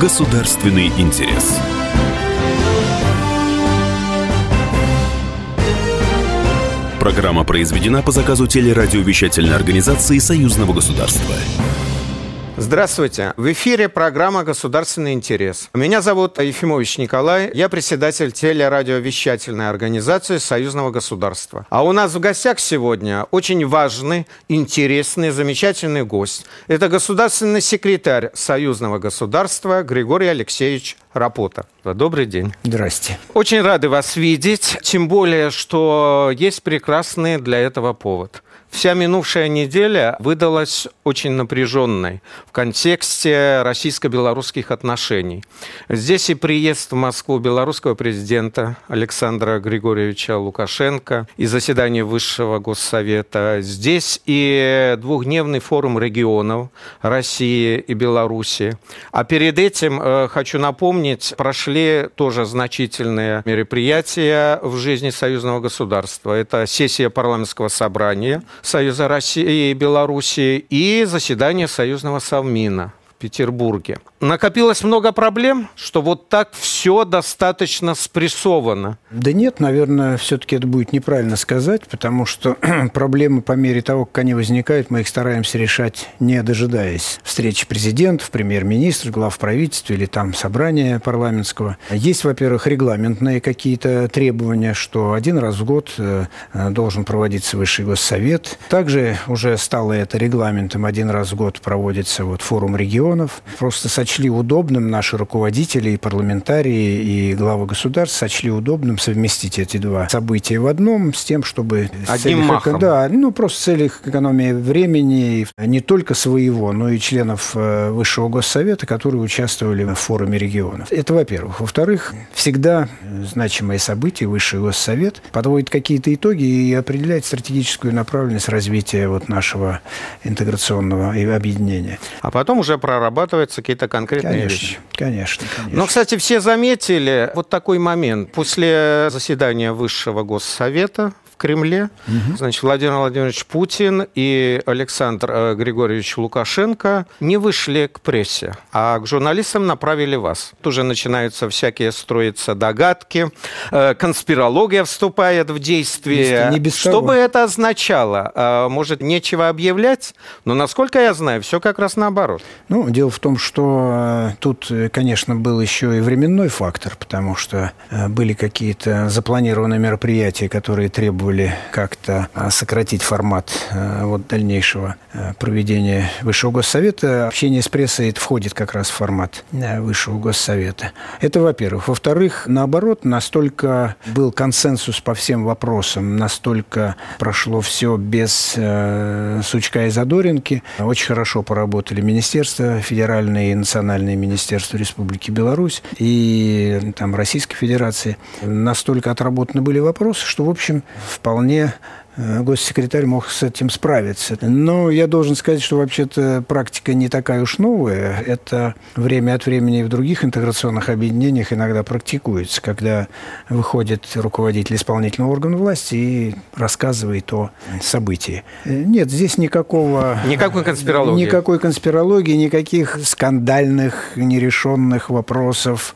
Государственный интерес. Программа произведена по заказу телерадиовещательной организации Союзного государства. Здравствуйте. В эфире программа «Государственный интерес». Меня зовут Ефимович Николай. Я председатель телерадиовещательной организации Союзного государства. А у нас в гостях сегодня очень важный, интересный, замечательный гость. Это государственный секретарь Союзного государства Григорий Алексеевич Рапота. Добрый день. Здрасте. Очень рады вас видеть, тем более, что есть прекрасный для этого повод – Вся минувшая неделя выдалась очень напряженной в контексте российско-белорусских отношений. Здесь и приезд в Москву белорусского президента Александра Григорьевича Лукашенко, и заседание Высшего Госсовета. Здесь и двухдневный форум регионов России и Беларуси. А перед этим, э, хочу напомнить, прошли тоже значительные мероприятия в жизни союзного государства. Это сессия парламентского собрания – Союза России и Белоруссии и заседание Союзного Совмина в Петербурге. Накопилось много проблем, что вот так все достаточно спрессовано. Да нет, наверное, все-таки это будет неправильно сказать, потому что проблемы по мере того, как они возникают, мы их стараемся решать, не дожидаясь встречи президентов, премьер-министра, глав правительства или там собрания парламентского. Есть, во-первых, регламентные какие-то требования, что один раз в год э, должен проводиться Высший госсовет. Также уже стало это регламентом, один раз в год проводится вот форум регионов. Просто сочли удобным наши руководители и парламентарии, и главы государств сочли удобным совместить эти два события в одном с тем, чтобы... Одним махом. Да, ну, просто в целях экономии времени не только своего, но и членов э, Высшего Госсовета, которые участвовали в форуме регионов. Это, во-первых. Во-вторых, всегда значимое событие, Высший Госсовет, подводит какие-то итоги и определяет стратегическую направленность развития вот нашего интеграционного объединения. А потом уже прорабатываются какие-то конкретные конечно, вещи. Конечно, конечно. Но, кстати, все заметили вот такой момент. После заседания Высшего Госсовета Кремле. Угу. Значит, Владимир Владимирович Путин и Александр э, Григорьевич Лукашенко не вышли к прессе, а к журналистам направили вас. Тут уже начинаются всякие строиться догадки, э, конспирология вступает в действие. Не без Что того. бы это означало? Э, может, нечего объявлять? Но, насколько я знаю, все как раз наоборот. Ну, дело в том, что тут, конечно, был еще и временной фактор, потому что были какие-то запланированные мероприятия, которые требовали требовали как-то а, сократить формат а, вот дальнейшего а, проведения Высшего Госсовета. Общение с прессой это входит как раз в формат Высшего Госсовета. Это, во-первых. Во-вторых, наоборот, настолько был консенсус по всем вопросам, настолько прошло все без э, сучка и задоринки. Очень хорошо поработали министерства, федеральные и национальные министерства Республики Беларусь и там Российской Федерации. Настолько отработаны были вопросы, что, в общем, вполне госсекретарь мог с этим справиться. Но я должен сказать, что вообще-то практика не такая уж новая. Это время от времени в других интеграционных объединениях иногда практикуется, когда выходит руководитель исполнительного органа власти и рассказывает о событии. Э, нет, здесь никакого... Никакой конспирологии. Никакой конспирологии, никаких скандальных, нерешенных вопросов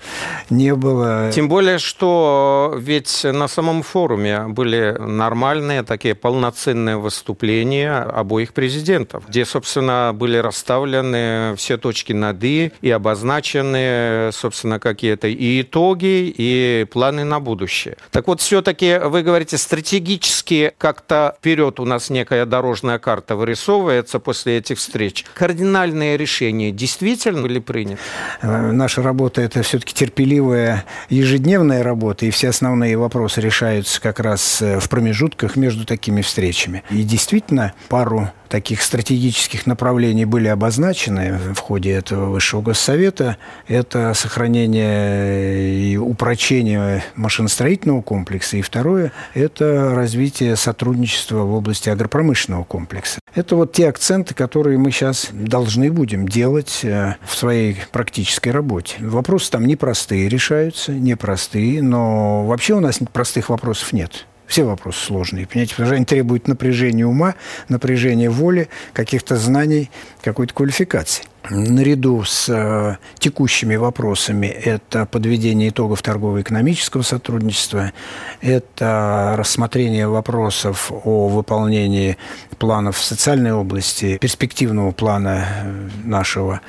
не было. Тем более, что ведь на самом форуме были нормальные такие полноценное выступление обоих президентов, где, собственно, были расставлены все точки над «и» и обозначены, собственно, какие-то и итоги, и планы на будущее. Так вот, все-таки вы говорите, стратегически как-то вперед у нас некая дорожная карта вырисовывается после этих встреч. Кардинальные решения действительно были приняты? Э, наша работа – это все-таки терпеливая ежедневная работа, и все основные вопросы решаются как раз э, в промежутках между такими встречами. И действительно, пару таких стратегических направлений были обозначены в ходе этого Высшего Госсовета. Это сохранение и упрочение машиностроительного комплекса. И второе – это развитие сотрудничества в области агропромышленного комплекса. Это вот те акценты, которые мы сейчас должны будем делать э, в своей практической работе. Вопросы там непростые решаются, непростые, но вообще у нас простых вопросов нет. Все вопросы сложные, понимаете, потому что они требуют напряжения ума, напряжения воли, каких-то знаний, какой-то квалификации. наряду с э, текущими вопросами это подведение итогов торгово-экономического сотрудничества, это рассмотрение вопросов о выполнении планов в социальной области, перспективного плана э, нашего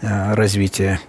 э, развития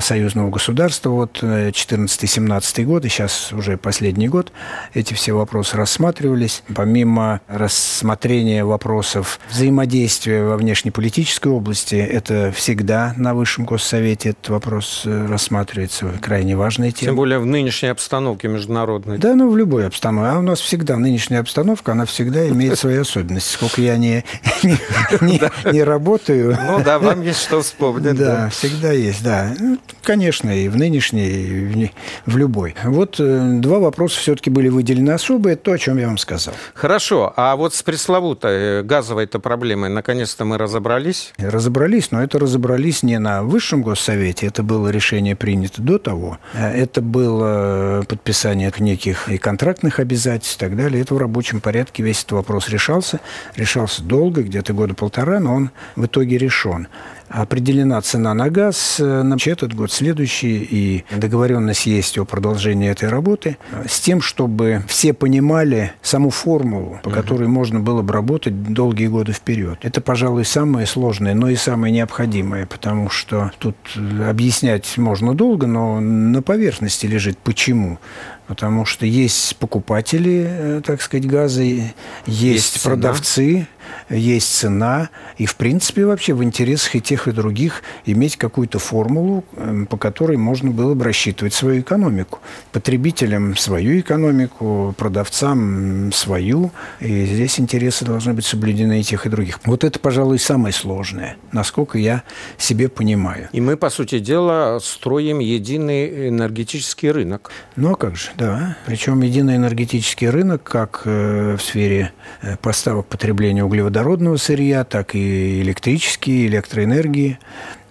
союзного государства. Вот 14-17 год, и сейчас уже последний год, эти все вопросы рассматривались. Помимо рассмотрения вопросов взаимодействия во внешнеполитической области, это всегда на Высшем Госсовете этот вопрос э, рассматривается. Крайне важная тема. Тем более в нынешней обстановке международной. Да, ну в любой обстановке. А у нас всегда нынешняя обстановка, она всегда имеет свои особенности. Сколько я не, не, не, не работаю. Ну да, вам есть что вспомнить. Да, всегда есть, да. Конечно, и в нынешней, и в любой. Вот э, два вопроса все-таки были выделены особые, то, о чем я вам сказал. Хорошо, а вот с пресловутой газовой-то проблемой наконец-то мы разобрались? Разобрались, но это разобрались не на Высшем Госсовете, это было решение принято до того. А это было подписание неких и контрактных обязательств и так далее. Это в рабочем порядке весь этот вопрос решался. Решался долго, где-то года полтора, но он в итоге решен определена цена на газ э, на этот год, следующий, и договоренность есть о продолжении этой работы, с тем, чтобы все понимали саму формулу, по которой можно было бы работать долгие годы вперед. Это, пожалуй, самое сложное, но и самое необходимое, потому что тут объяснять можно долго, но на поверхности лежит почему. Потому что есть покупатели, э, так сказать, газа, есть, есть продавцы, есть цена, и, в принципе, вообще в интересах и тех, и других иметь какую-то формулу, эм, по которой можно было бы рассчитывать свою экономику. Потребителям свою экономику, продавцам свою, и здесь интересы должны быть соблюдены и тех, и других. Вот это, пожалуй, самое сложное, насколько я себе понимаю. И мы, по сути дела, строим единый энергетический рынок. Ну, а как же, да. Причем единый энергетический рынок, как э, в сфере э, поставок потребления углеводородов, углеводородного сырья, так и электрические, электроэнергии.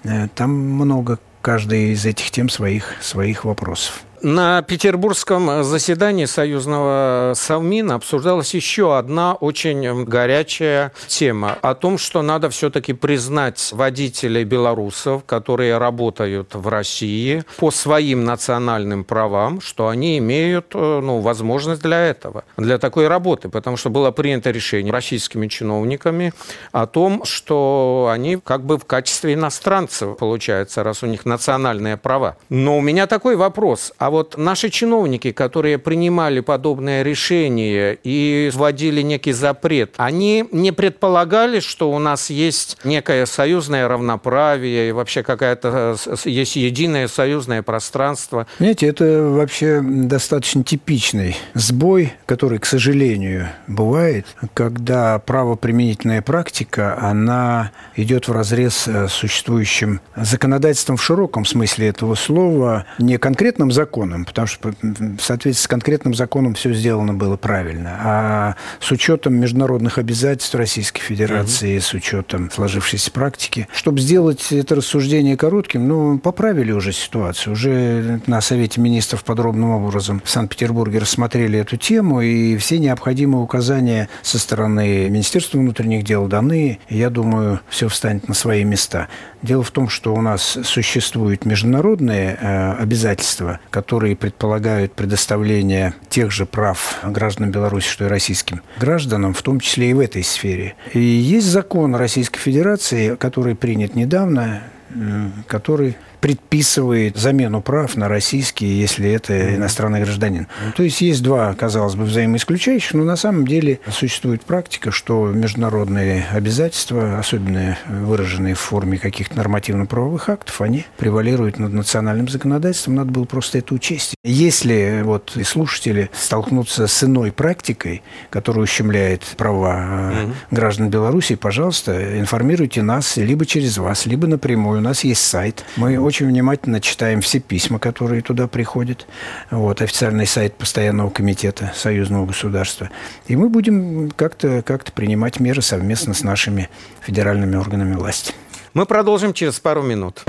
Э, там много каждой из этих тем своих, своих вопросов. На петербургском заседании Союзного Совмина обсуждалась еще одна очень горячая тема о том, что надо все-таки признать водителей белорусов, которые работают в России по своим национальным правам, что они имеют э, ну, возможность для этого, для такой работы, потому что было принято решение российскими чиновниками о том, что они как бы в качестве иностранцев, получается, раз у них национальные права. Но у меня такой вопрос. А вот наши чиновники, которые принимали подобное решение и вводили некий запрет, они не предполагали, что у нас есть некое союзное равноправие и вообще какая-то есть единое союзное пространство? Знаете, это вообще достаточно типичный сбой, который, к сожалению, бывает, когда правоприменительная практика, она идет в разрез с существующим законодательством в широком смысле этого слова, не конкретным законом, законом, потому что в соответствии с конкретным законом все сделано было правильно. А с учетом международных обязательств Российской Федерации, угу. с учетом сложившейся практики, чтобы сделать это рассуждение коротким, ну, поправили уже ситуацию. Уже на Совете министров подробным образом в Санкт-Петербурге рассмотрели эту тему, и все необходимые указания со стороны Министерства внутренних дел даны. Я думаю, все встанет на свои места. Дело в том, что у нас существуют международные э, обязательства, которые предполагают предоставление тех же прав гражданам Беларуси, что и российским гражданам, в том числе и в этой сфере. И есть закон Российской Федерации, который принят недавно, э, который предписывает замену прав на российские, если это иностранный гражданин. То есть есть два, казалось бы, взаимоисключающих, но на самом деле существует практика, что международные обязательства, особенно выраженные в форме каких-то нормативно-правовых актов, они превалируют над национальным законодательством, надо было просто это учесть. Если вот слушатели столкнутся с иной практикой, которая ущемляет права угу. граждан Беларуси, пожалуйста, информируйте нас либо через вас, либо напрямую. У нас есть сайт. Мы очень внимательно читаем все письма, которые туда приходят. Вот, официальный сайт Постоянного комитета Союзного государства. И мы будем как-то как принимать меры совместно с нашими федеральными органами власти. Мы продолжим через пару минут.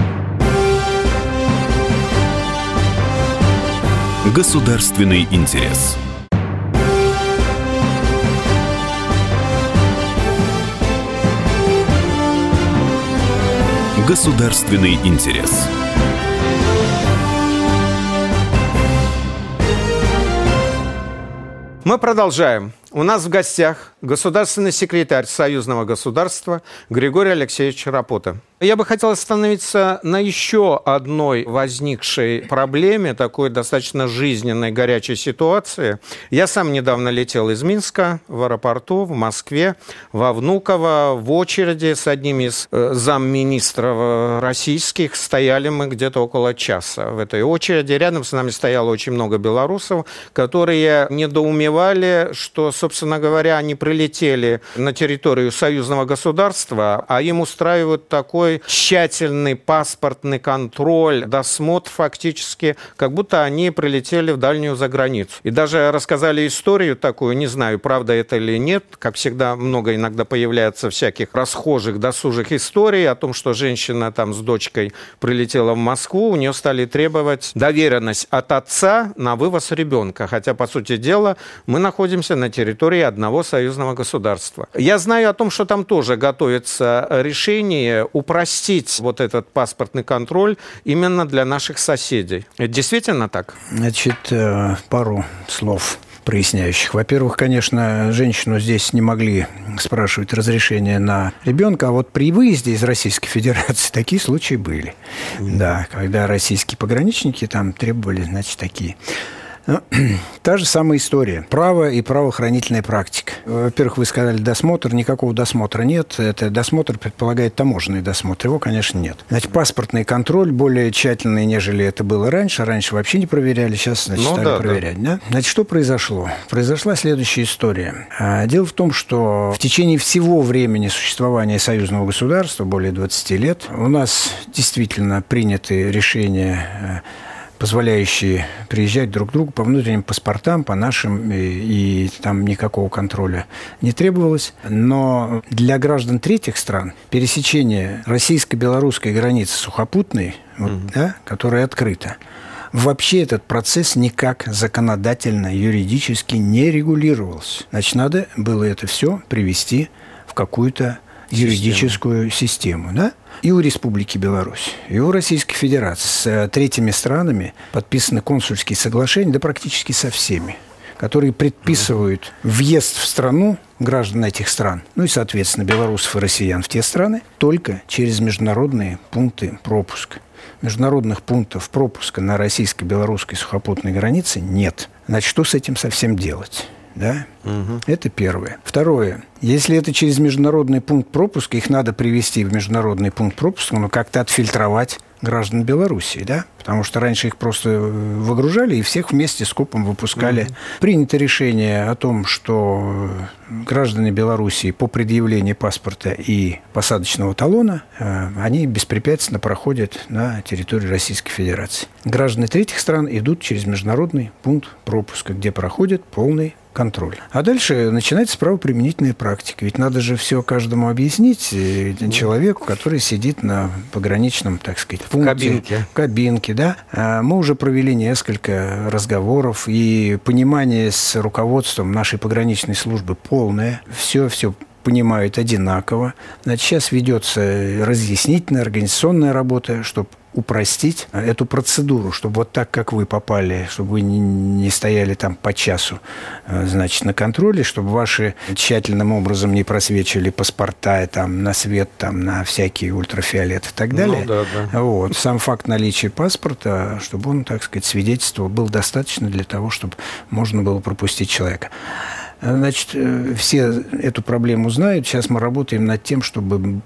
Государственный интерес. Государственный интерес. Мы продолжаем. У нас в гостях государственный секретарь Союзного государства Григорий Алексеевич Рапота. Я бы хотел остановиться на еще одной возникшей проблеме, такой достаточно жизненной, горячей ситуации. Я сам недавно летел из Минска в аэропорту в Москве, во Внуково, в очереди с одним из э, замминистров российских. Стояли мы где-то около часа в этой очереди. Рядом с нами стояло очень много белорусов, которые недоумевали, что, собственно говоря, они прилетели на территорию союзного государства, а им устраивают такой тщательный паспортный контроль, досмотр фактически, как будто они прилетели в дальнюю заграницу. И даже рассказали историю такую, не знаю, правда это или нет, как всегда много иногда появляется всяких расхожих, досужих историй о том, что женщина там с дочкой прилетела в Москву, у нее стали требовать доверенность от отца на вывоз ребенка, хотя, по сути дела, мы находимся на территории одного союзного государства. Я знаю о том, что там тоже готовится решение упростить вот этот паспортный контроль именно для наших соседей. Это действительно так? Значит, э, пару слов проясняющих. Во-первых, конечно, женщину здесь не могли спрашивать разрешение на ребенка, а вот при выезде из Российской Федерации такие случаи были. Mm. Да, когда российские пограничники там требовали, значит, такие та же самая история. Право и правоохранительная практика. Во-первых, вы сказали досмотр. Никакого досмотра нет. Это досмотр предполагает таможенный досмотр. Его, конечно, нет. Значит, паспортный контроль более тщательный, нежели это было раньше. Раньше вообще не проверяли, сейчас, значит, ну, стали да, проверять. Да. Да? Значит, что произошло? Произошла следующая история. А, дело в том, что в течение всего времени существования союзного государства, более 20 лет, у нас действительно приняты решения э, позволяющие приезжать друг к другу по внутренним паспортам, по нашим, и, и там никакого контроля не требовалось. Но для граждан третьих стран пересечение российско-белорусской границы сухопутной, вот, mm-hmm. да, которая открыта, вообще этот процесс никак законодательно, юридически не регулировался. Значит, надо было это все привести в какую-то юридическую систему. систему да? И у Республики Беларусь, и у Российской Федерации с э, третьими странами подписаны консульские соглашения, да практически со всеми которые предписывают въезд в страну граждан этих стран, ну и, соответственно, белорусов и россиян в те страны, только через международные пункты пропуска. Международных пунктов пропуска на российско-белорусской сухопутной границе нет. Значит, что с этим совсем делать? Да? Угу. Это первое. Второе. Если это через международный пункт пропуска, их надо привести в международный пункт пропуска, но как-то отфильтровать граждан Белоруссии, да? Потому что раньше их просто э, выгружали и всех вместе с копом выпускали. Угу. Принято решение о том, что граждане Белоруссии по предъявлению паспорта и посадочного талона э, они беспрепятственно проходят на территорию Российской Федерации. Граждане третьих стран идут через международный пункт пропуска, где проходят полный контроль. А дальше начинается правоприменительная практика. Ведь надо же все каждому объяснить э, человеку, который сидит на пограничном, так сказать, пункте. Кабинке. Кабинке, да. А мы уже провели несколько разговоров, и понимание с руководством нашей пограничной службы полное. Все, все понимают одинаково. Значит, сейчас ведется разъяснительная, организационная работа, чтобы упростить эту процедуру, чтобы вот так, как вы попали, чтобы вы не стояли там по часу, э, значит, на контроле, чтобы ваши тщательным образом не просвечивали паспорта там, на свет, там, на всякие ультрафиолет и так далее. Ну, да, да. Вот. Сам факт наличия паспорта, чтобы он, так сказать, свидетельствовал, был достаточно для того, чтобы можно было пропустить человека. Значит, э, все эту проблему знают. Сейчас мы работаем над тем, чтобы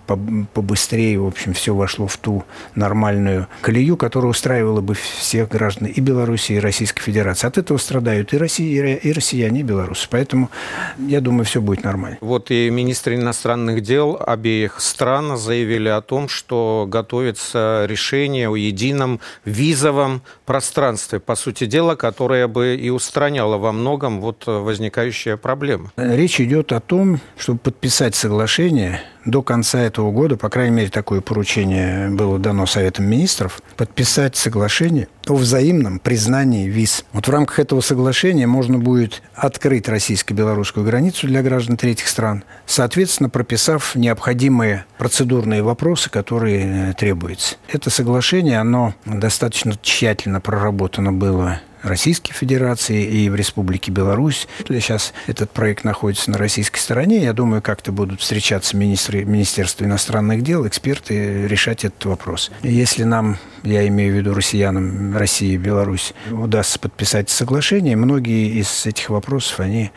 побыстрее, в общем, все вошло в ту нормальную колею, которая устраивала бы всех граждан и Беларуси, и Российской Федерации. От этого страдают и, Россия, и россияне, и белорусы. Поэтому, я думаю, все будет нормально. Вот и министры иностранных дел обеих стран заявили о том, что готовится решение о едином визовом пространстве, по сути дела, которое бы и устраняло во многом вот возникающие проблема. Речь идет о том, чтобы подписать соглашение до конца этого года, по крайней мере, такое поручение было дано Советом министров, подписать соглашение о взаимном признании виз. Вот в рамках этого соглашения можно будет открыть российско-белорусскую границу для граждан третьих стран, соответственно, прописав необходимые процедурные вопросы, которые э, требуются. Это соглашение, оно достаточно тщательно проработано было Российской Федерации и в Республике Беларусь. Сейчас этот проект находится на российской стороне. Я думаю, как-то будут встречаться министры Министерства иностранных дел, эксперты решать этот вопрос. Если нам, я имею в виду россиянам России и Беларусь, удастся подписать соглашение, многие из этих вопросов, они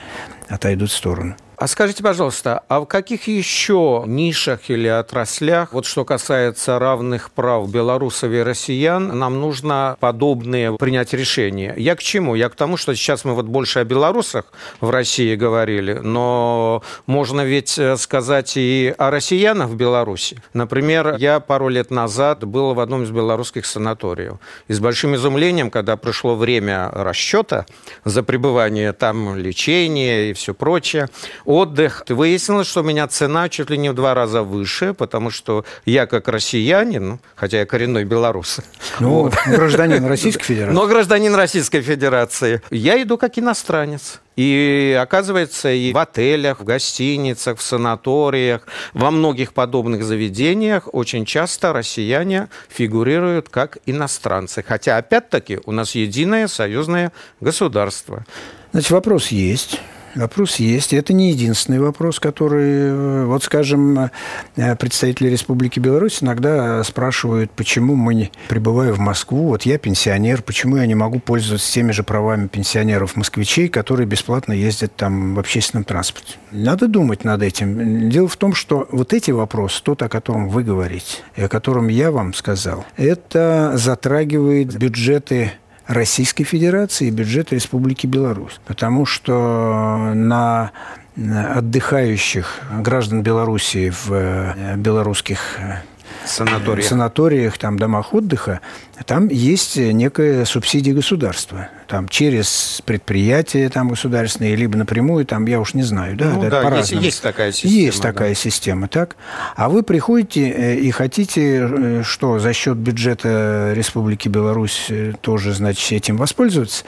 отойдут в сторону. А скажите, пожалуйста, а в каких еще нишах или отраслях, вот что касается равных прав белорусов и россиян, нам нужно подобные принять решения? Я к чему? Я к тому, что сейчас мы вот больше о белорусах в России говорили, но можно ведь э, сказать и о россиянах в Беларуси. Например, я пару лет назад был в одном из белорусских санаториев. И с большим изумлением, когда пришло время расчета за пребывание там, лечения и все прочее, отдых. Выяснилось, что у меня цена чуть ли не в два раза выше, потому что я как россиянин, хотя я коренной белорус. Ну, вот. гражданин Российской Федерации. Но гражданин Российской Федерации. Я иду как иностранец. И оказывается, и в отелях, в гостиницах, в санаториях, во многих подобных заведениях очень часто россияне фигурируют как иностранцы. Хотя, опять-таки, у нас единое союзное государство. Значит, вопрос есть. Вопрос есть. Это не единственный вопрос, который, э, вот, скажем, э, представители Республики Беларусь иногда спрашивают, почему мы не прибываем в Москву. Вот я пенсионер, почему я не могу пользоваться теми же правами пенсионеров-москвичей, которые бесплатно ездят там в общественном транспорте. Надо думать над этим. Дело в том, что вот эти вопросы, тот, о котором вы говорите, и о котором я вам сказал, это затрагивает бюджеты Российской Федерации и бюджет Республики Беларусь. Потому что на отдыхающих граждан Белоруссии в э, белорусских э, санаториях, санаториях там, домах отдыха, там есть некая субсидия государства. Там через предприятия там, государственные, либо напрямую, там, я уж не знаю. Да, ну, да есть, есть такая система. Есть да. такая система, так. А вы приходите э, и хотите, э, что, за счет бюджета Республики Беларусь э, тоже, значит, этим воспользоваться?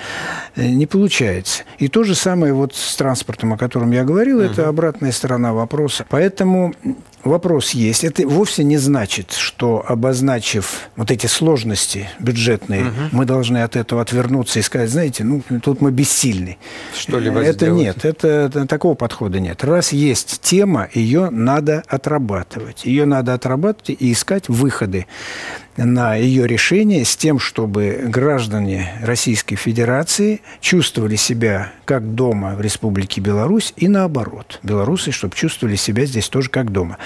Не получается. И то же самое вот с транспортом, о котором я говорил, угу. это обратная сторона вопроса. Поэтому Вопрос есть. Это вовсе не значит, что обозначив вот эти сложности бюджетные, угу. мы должны от этого отвернуться и сказать, знаете, ну тут мы бессильны. Что-либо Это сделать. нет, это, это такого подхода нет. Раз есть тема, ее надо отрабатывать. Ее надо отрабатывать и искать выходы на ее решение с тем, чтобы граждане Российской Федерации чувствовали себя как дома в Республике Беларусь и наоборот. Белорусы, чтобы чувствовали себя здесь тоже как дома.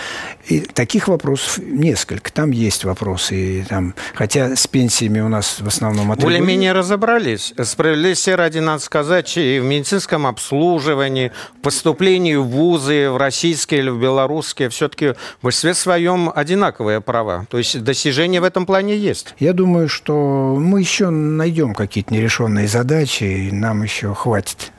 И таких вопросов несколько. Там есть вопросы, и там, хотя с пенсиями у нас в основном... Более-менее разобрались. Справедливости ради, надо сказать, и в медицинском обслуживании, поступлении в вузы, в российские или в белорусские, все-таки в большинстве своем одинаковые права. То есть достижения в этом этом плане есть? Я думаю, что мы еще найдем какие-то нерешенные задачи, и нам еще хватит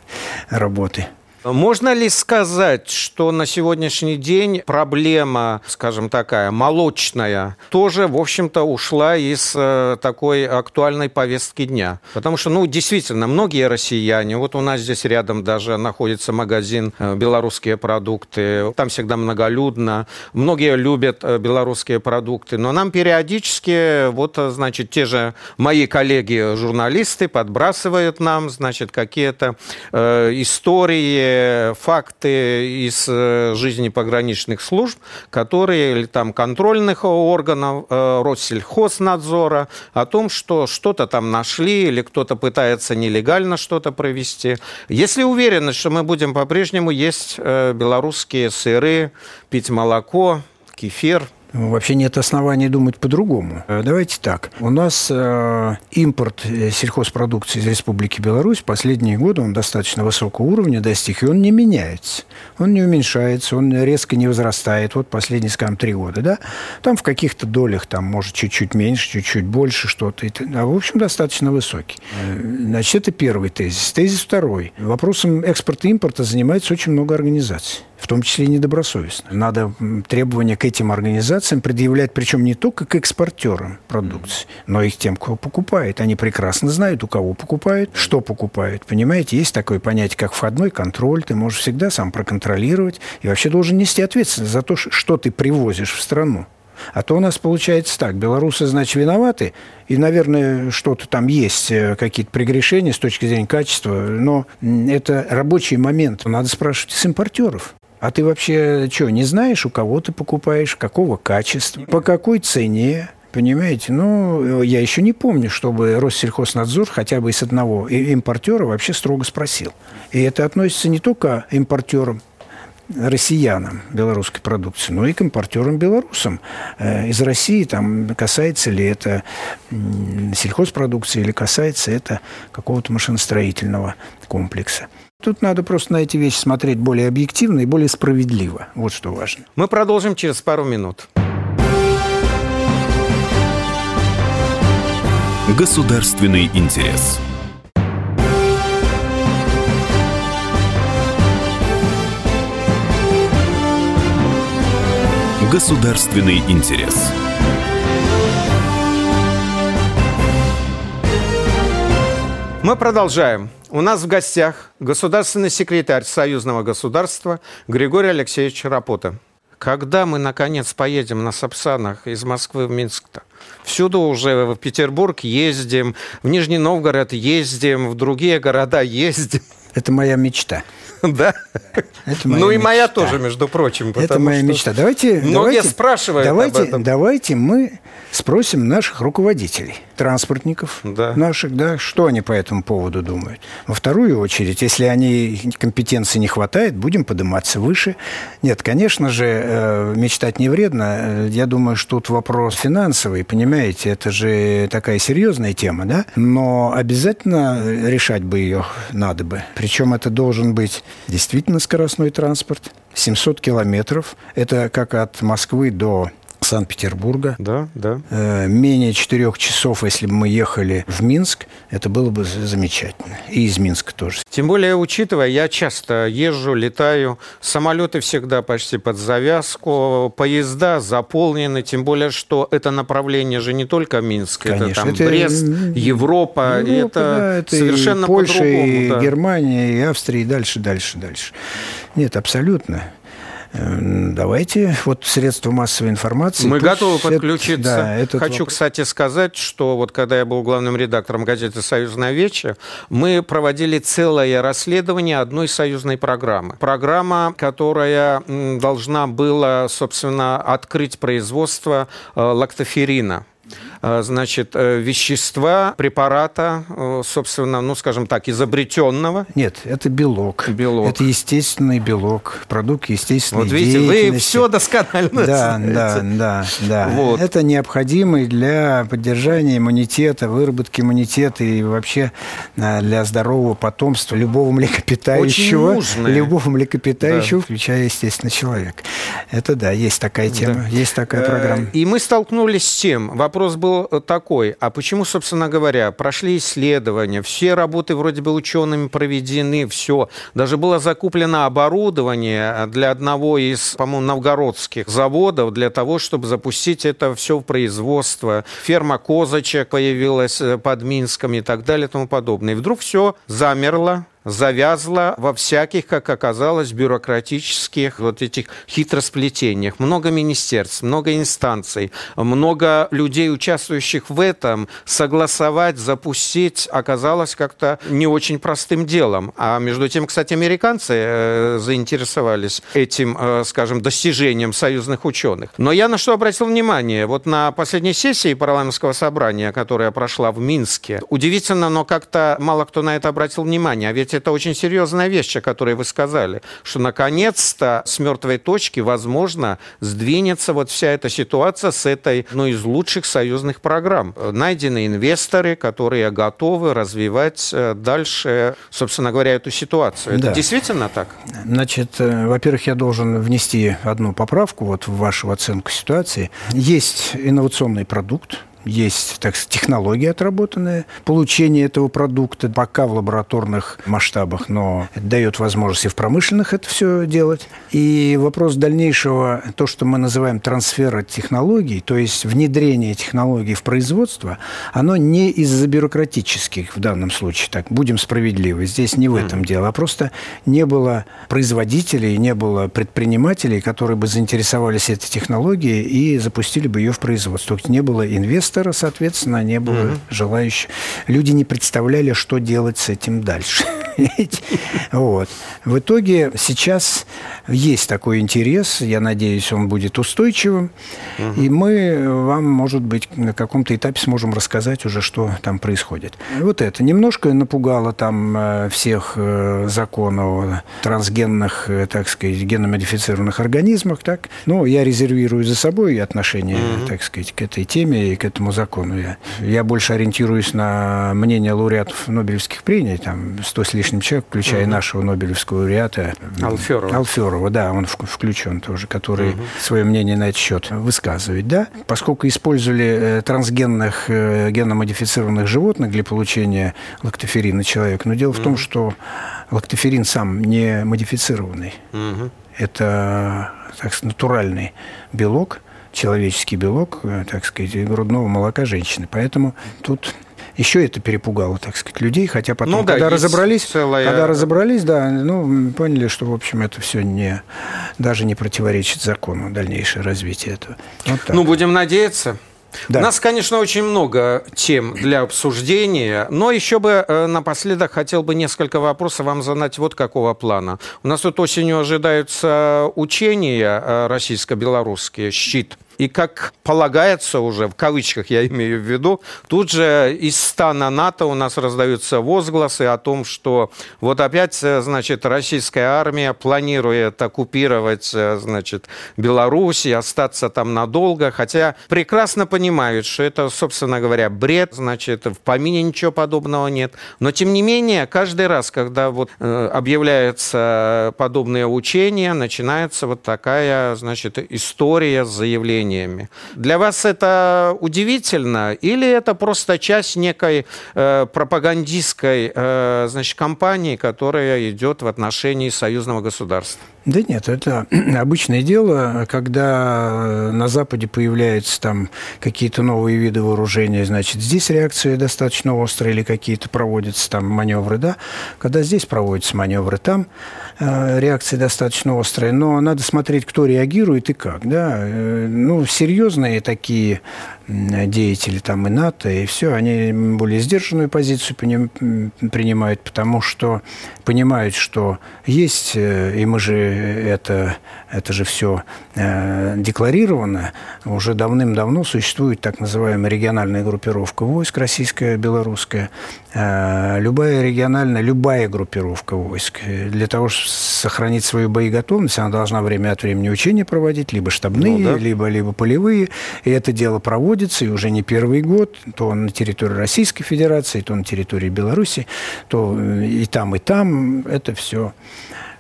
работы. Можно ли сказать, что на сегодняшний день проблема, скажем такая, молочная, тоже, в общем-то, ушла из э, такой актуальной повестки дня? Потому что, ну, действительно, многие россияне, вот у нас здесь рядом даже находится магазин э, «Белорусские продукты», там всегда многолюдно, многие любят э, белорусские продукты, но нам периодически, вот, значит, те же мои коллеги-журналисты подбрасывают нам, значит, какие-то э, истории, факты из э, жизни пограничных служб, которые, или там контрольных органов э, Россельхознадзора, о том, что что-то там нашли или кто-то пытается нелегально что-то провести. Если уверены, что мы будем по-прежнему есть э, белорусские сыры, пить молоко, кефир – Вообще нет оснований думать по-другому. Э, давайте так. У нас э, импорт э, сельхозпродукции из Республики Беларусь последние годы он достаточно высокого уровня достиг, и он не меняется. Он не уменьшается, он резко не возрастает. Вот последние, скажем, три года, да? Там в каких-то долях, там, может, чуть-чуть меньше, чуть-чуть больше что-то. А, в общем, достаточно высокий. Э, значит, это первый тезис. Тезис второй. Вопросом экспорта и импорта занимается очень много организаций в том числе и недобросовестно. Надо требования к этим организациям предъявлять, причем не только к экспортерам продукции, но и к тем, кто покупает. Они прекрасно знают, у кого покупают, что покупают. Понимаете, есть такое понятие, как входной контроль. Ты можешь всегда сам проконтролировать и вообще должен нести ответственность за то, что ты привозишь в страну. А то у нас получается так. Белорусы, значит, виноваты. И, наверное, что-то там есть, э, какие-то прегрешения с точки зрения качества. Но это рабочий момент. Надо спрашивать с импортеров. А ты вообще что, не знаешь, у кого ты покупаешь, какого качества, по какой цене? Понимаете? Ну, я еще не помню, чтобы Россельхознадзор хотя бы из одного импортера вообще строго спросил. И это относится не только импортерам, россиянам белорусской продукции, но и к импортерам белорусам э, из России. Там касается ли это сельхозпродукции или касается это какого-то машиностроительного комплекса. Тут надо просто на эти вещи смотреть более объективно и более справедливо. Вот что важно. Мы продолжим через пару минут. Государственный интерес. Государственный интерес. Мы продолжаем. У нас в гостях государственный секретарь союзного государства Григорий Алексеевич Рапота. Когда мы, наконец, поедем на Сапсанах из Москвы в Минск-то? Всюду уже в Петербург ездим, в Нижний Новгород ездим, в другие города ездим. Это моя мечта. Да. Ну и моя тоже, между прочим. Это моя мечта. Давайте, многие давайте, спрашивают давайте, об этом. Давайте мы спросим наших руководителей, транспортников да. наших, да, что они по этому поводу думают. Во вторую очередь, если они компетенции не хватает, будем подниматься выше. Нет, конечно же, э, мечтать не вредно. Я думаю, что тут вопрос финансовый, понимаете, это же такая серьезная тема, да? Но обязательно решать бы ее надо бы. Причем это должен быть действительно скоростной транспорт. 700 километров. Это как от Москвы до Санкт-Петербурга. Да, да. Э, менее четырех часов, если бы мы ехали в Минск, это было бы замечательно. И из Минска тоже. Тем более, учитывая, я часто езжу, летаю, самолеты всегда почти под завязку, поезда заполнены, тем более, что это направление же не только Минск, Конечно, это там это Брест, Европа, Европа это, да, это совершенно и Польша, и да. Германия, и Австрия, и дальше, дальше, дальше. Нет, абсолютно. Давайте, вот средства массовой информации. Мы готовы подключиться. да, этот Хочу, вопрос. кстати, сказать, что вот когда я был главным редактором газеты «Союзная вечер», мы проводили целое расследование одной союзной программы. Программа, которая должна была, собственно, открыть производство э, лактоферина значит, э, вещества, препарата, э, собственно, ну, скажем так, изобретенного. Нет, это белок. Белок. Это естественный белок, продукт естественной Вот видите, вы все досконально Да, да, да, да. Вот. Это необходимый для поддержания иммунитета, выработки иммунитета и вообще для здорового потомства любого млекопитающего. Любого млекопитающего, да. включая, естественно, человек. Это да, есть такая тема, да. есть такая программа. И мы столкнулись с тем, вопрос был такой, а почему, собственно говоря, прошли исследования, все работы вроде бы учеными проведены, все. Даже было закуплено оборудование для одного из, по-моему, новгородских заводов для того, чтобы запустить это все в производство. Ферма козочек появилась э, под Минском и так далее и тому подобное. И вдруг все замерло, завязла во всяких, как оказалось, бюрократических вот этих хитросплетениях. Много министерств, много инстанций, много людей, участвующих в этом, согласовать, запустить оказалось как-то не очень простым делом. А между тем, кстати, американцы э, заинтересовались этим, э, скажем, достижением союзных ученых. Но я на что обратил внимание? Вот на последней сессии парламентского собрания, которая прошла в Минске, удивительно, но как-то мало кто на это обратил внимание. А ведь ведь это очень серьезная вещь, о которой вы сказали, что наконец-то с мертвой точки, возможно, сдвинется вот вся эта ситуация с этой, ну, из лучших союзных программ. Найдены инвесторы, которые готовы развивать э, дальше, собственно говоря, эту ситуацию. Это да. действительно так? Значит, э, во-первых, я должен внести одну поправку вот в вашу оценку ситуации. Есть инновационный продукт, есть так сказать, технологии отработанные получение этого продукта, пока в лабораторных масштабах, но это дает возможность и в промышленных это все делать. И вопрос дальнейшего, то, что мы называем трансфера технологий, то есть внедрение технологий в производство, оно не из-за бюрократических в данном случае, так, будем справедливы, здесь не в этом дело, а просто не было производителей, не было предпринимателей, которые бы заинтересовались этой технологией и запустили бы ее в производство. Не было инвесторов, инвестора, соответственно, не было угу. желающих. Люди не представляли, что делать с этим дальше. вот. В итоге сейчас есть такой интерес, я надеюсь, он будет устойчивым, угу. и мы вам, может быть, на каком-то этапе сможем рассказать уже, что там происходит. Вот это немножко напугало там э, всех э, законов о трансгенных, э, так сказать, геномодифицированных организмах, так. Но я резервирую за собой отношение, угу. так сказать, к этой теме и к этому закону. Я, я больше ориентируюсь на мнение лауреатов Нобелевских премий, там, сто с лишним человек, включая угу. нашего Нобелевского лауреата Алферова. Алферова да, он включен тоже, который угу. свое мнение на этот счет высказывает, да. Поскольку использовали э, трансгенных э, геномодифицированных животных для получения лактоферина человека, но дело угу. в том, что лактоферин сам не модифицированный. Угу. Это так сказать, натуральный белок, человеческий белок, э, так сказать, грудного молока женщины. Поэтому тут еще это перепугало, так сказать, людей, хотя потом, ну, да, когда разобрались, целая... когда разобрались, да, ну, поняли, что, в общем, это все не, даже не противоречит закону дальнейшее развитие этого. Вот ну, будем надеяться. Да. У нас, конечно, очень много тем для обсуждения, но еще бы э, напоследок хотел бы несколько вопросов вам задать вот какого плана. У нас тут осенью ожидаются учения э, российско-белорусские, щит. И как полагается уже, в кавычках я имею в виду, тут же из стана НАТО у нас раздаются возгласы о том, что вот опять, значит, российская армия планирует оккупировать, значит, Беларусь и остаться там надолго, хотя прекрасно понимают, что это, собственно говоря, бред, значит, в помине ничего подобного нет. Но, тем не менее, каждый раз, когда вот э, объявляются подобные учения, начинается вот такая, значит, история с заявлением явлениями. Для вас это удивительно или это просто часть некой э, пропагандистской э, значит, кампании, которая идет в отношении союзного государства? Да нет, это обычное дело, когда на Западе появляются там какие-то новые виды вооружения, значит, здесь реакция достаточно острая или какие-то проводятся там маневры, да, когда здесь проводятся маневры, там э, реакция достаточно острая, но надо смотреть, кто реагирует и как, да. Э, ну, серьезные такие деятели там и НАТО, и все, они более сдержанную позицию принимают, потому что понимают, что есть, э, и мы же это, это же все э, декларировано, уже давным-давно существует так называемая региональная группировка войск, российская, белорусская. Э, любая региональная, любая группировка войск, для того, чтобы сохранить свою боеготовность, она должна время от времени учения проводить, либо штабные, ну, да. либо, либо полевые, и это дело проводится проводится, и уже не первый год, то на территории Российской Федерации, то на территории Беларуси, то э, и там, и там. Это все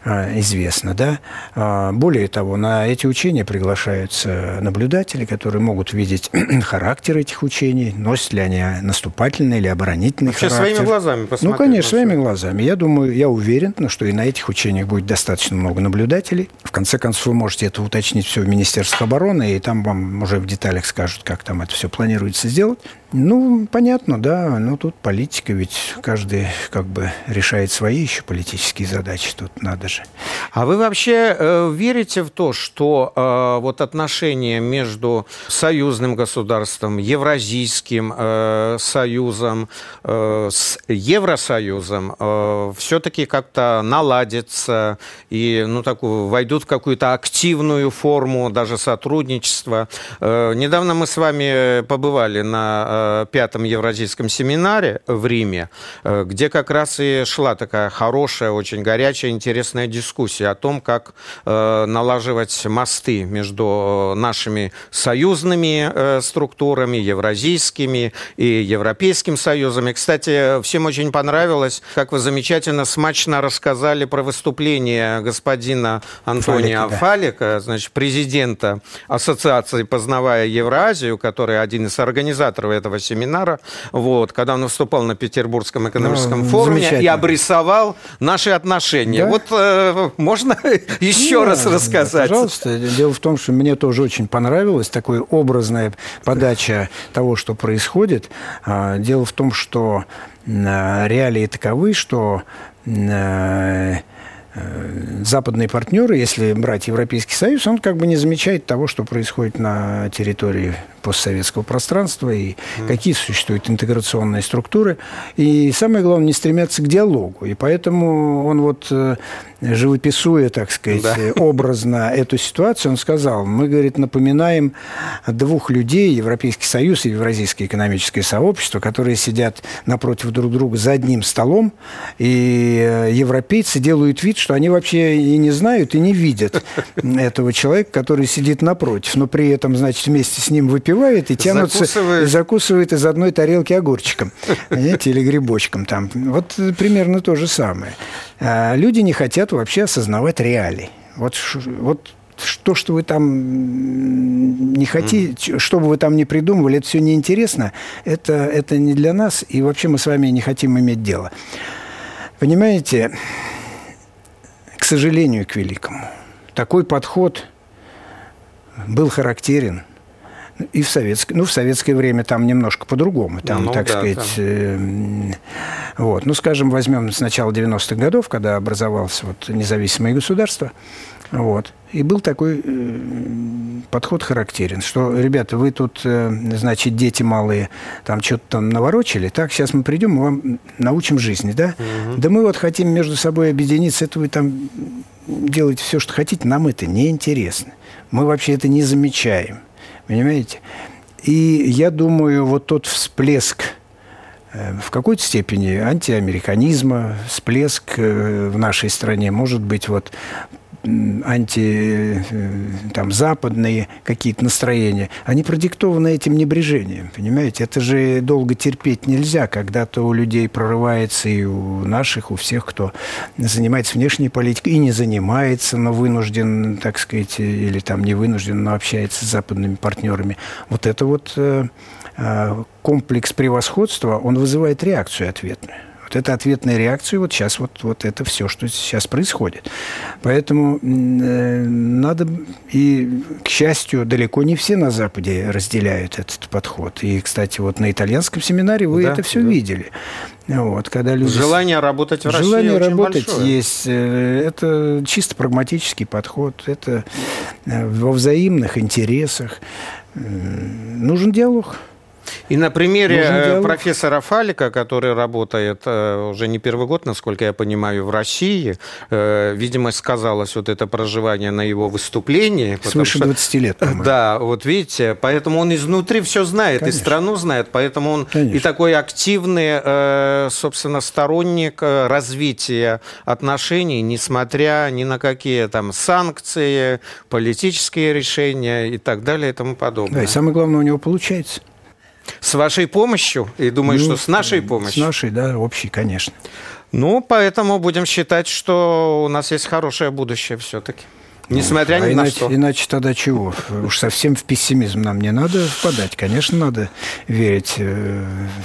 известно, да. А, более того, на эти учения приглашаются наблюдатели, которые могут видеть характер этих учений, носят ли они наступательный или оборонительный Вообще характер. своими глазами посмотреть. Ну, конечно, своими глазами. Я думаю, я уверен, ну, что и на этих учениях будет достаточно много наблюдателей. В конце концов, вы можете это уточнить все в Министерстве обороны, и там вам уже в деталях скажут, как там это все планируется сделать. Ну, понятно, да, но тут политика, ведь каждый как бы решает свои еще политические задачи, тут надо же. А вы вообще э, верите в то, что э, вот отношения между союзным государством, Евразийским э, союзом, э, с Евросоюзом э, все-таки как-то наладятся и ну, такую, войдут в какую-то активную форму даже сотрудничества? Э, недавно мы с вами побывали на э, пятом евразийском семинаре в Риме, э, где как раз и шла такая хорошая, очень горячая, интересная дискуссия о том, как налаживать мосты между нашими союзными структурами, евразийскими и Европейским союзом. И, кстати, всем очень понравилось, как вы замечательно, смачно рассказали про выступление господина Антония Фалика, да. Фалика значит, президента Ассоциации «Познавая Евразию», который один из организаторов этого семинара, вот, когда он выступал на Петербургском экономическом ну, форуме и обрисовал наши отношения. Да? Вот э, можно еще раз рассказать? Пожалуйста. Дело в том, что мне тоже очень понравилось такая образная подача того, что происходит. А, дело в том, что реалии таковы, что э, Э, западные партнеры, если брать Европейский Союз, он как бы не замечает того, что происходит на территории постсоветского пространства и mm. какие существуют интеграционные структуры. И самое главное, не стремятся к диалогу. И поэтому он вот, э, живописуя, так сказать, да. образно эту ситуацию, он сказал, мы, говорит, напоминаем двух людей, Европейский Союз и Евразийское экономическое сообщество, которые сидят напротив друг друга за одним столом, и э, европейцы делают вид, что они вообще и не знают, и не видят этого человека, который сидит напротив, но при этом, значит, вместе с ним выпивает и тянутся, и закусывает из одной тарелки огурчиком, понимаете, или грибочком там. Вот примерно то же самое. А люди не хотят вообще осознавать реалии. Вот, вот что, что вы там не хотите, mm. что бы вы там ни придумывали, это все неинтересно, это, это не для нас, и вообще мы с вами не хотим иметь дело. Понимаете, к сожалению, к великому, такой подход был характерен – и в советское, ну, в советское время там немножко по-другому. Там, ну, так да, сказать, там. Э, вот. Ну, скажем, возьмем с начала 90-х годов, когда образовалось вот независимое государство, вот. И был такой э, подход характерен, что, ребята, вы тут, э, значит, дети малые, там что-то там наворочили, так, сейчас мы придем, мы вам научим жизни, да? Угу. Да мы вот хотим между собой объединиться, это вы там делаете все, что хотите, нам это неинтересно. Мы вообще это не замечаем. Понимаете? И я думаю, вот тот всплеск э, в какой-то степени антиамериканизма, всплеск э, в нашей стране, может быть, вот анти, э, там, западные какие-то настроения, они продиктованы этим небрежением, понимаете? Это же долго терпеть нельзя, когда-то у людей прорывается и у наших, у всех, кто занимается внешней политикой и не занимается, но вынужден, так сказать, или там не вынужден, но общается с западными партнерами. Вот это вот э, э, комплекс превосходства, он вызывает реакцию ответную. Вот это ответная реакция, вот сейчас вот, вот это все, что сейчас происходит. Поэтому э, надо, и, к счастью, далеко не все на Западе разделяют этот подход. И, кстати, вот на итальянском семинаре вы да, это все да. видели. Вот, когда люди... Желание работать в России Желание работать большое. есть. Э, это чисто прагматический подход. Это э, во взаимных интересах. Нужен диалог. И на примере э, профессора Фалика, который работает э, уже не первый год, насколько я понимаю, в России, э, видимо, сказалось вот это проживание на его выступлении. Свыше что, 20 лет, по-моему. Да, вот видите, поэтому он изнутри все знает, Конечно. и страну знает, поэтому он Конечно. и такой активный, собственно, сторонник развития отношений, несмотря ни на какие там санкции, политические решения и так далее и тому подобное. Да, и самое главное, у него получается. С вашей помощью? И думаю, ну, что с нашей помощью? С нашей, да, общей, конечно. Ну, поэтому будем считать, что у нас есть хорошее будущее все-таки. Несмотря ну, ни а на иначе, что. Иначе тогда чего? Уж совсем в пессимизм нам не надо впадать. Конечно, надо верить э,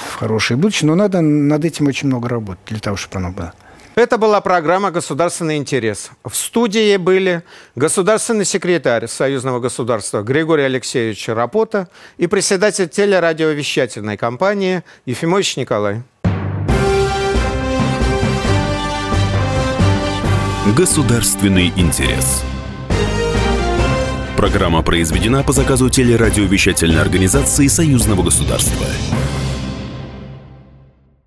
в хорошее будущее, но надо над этим очень много работать для того, чтобы оно было. Это была программа «Государственный интерес». В студии были государственный секретарь Союзного государства Григорий Алексеевич Рапота и председатель телерадиовещательной компании Ефимович Николай. Государственный интерес. Программа произведена по заказу телерадиовещательной организации Союзного государства.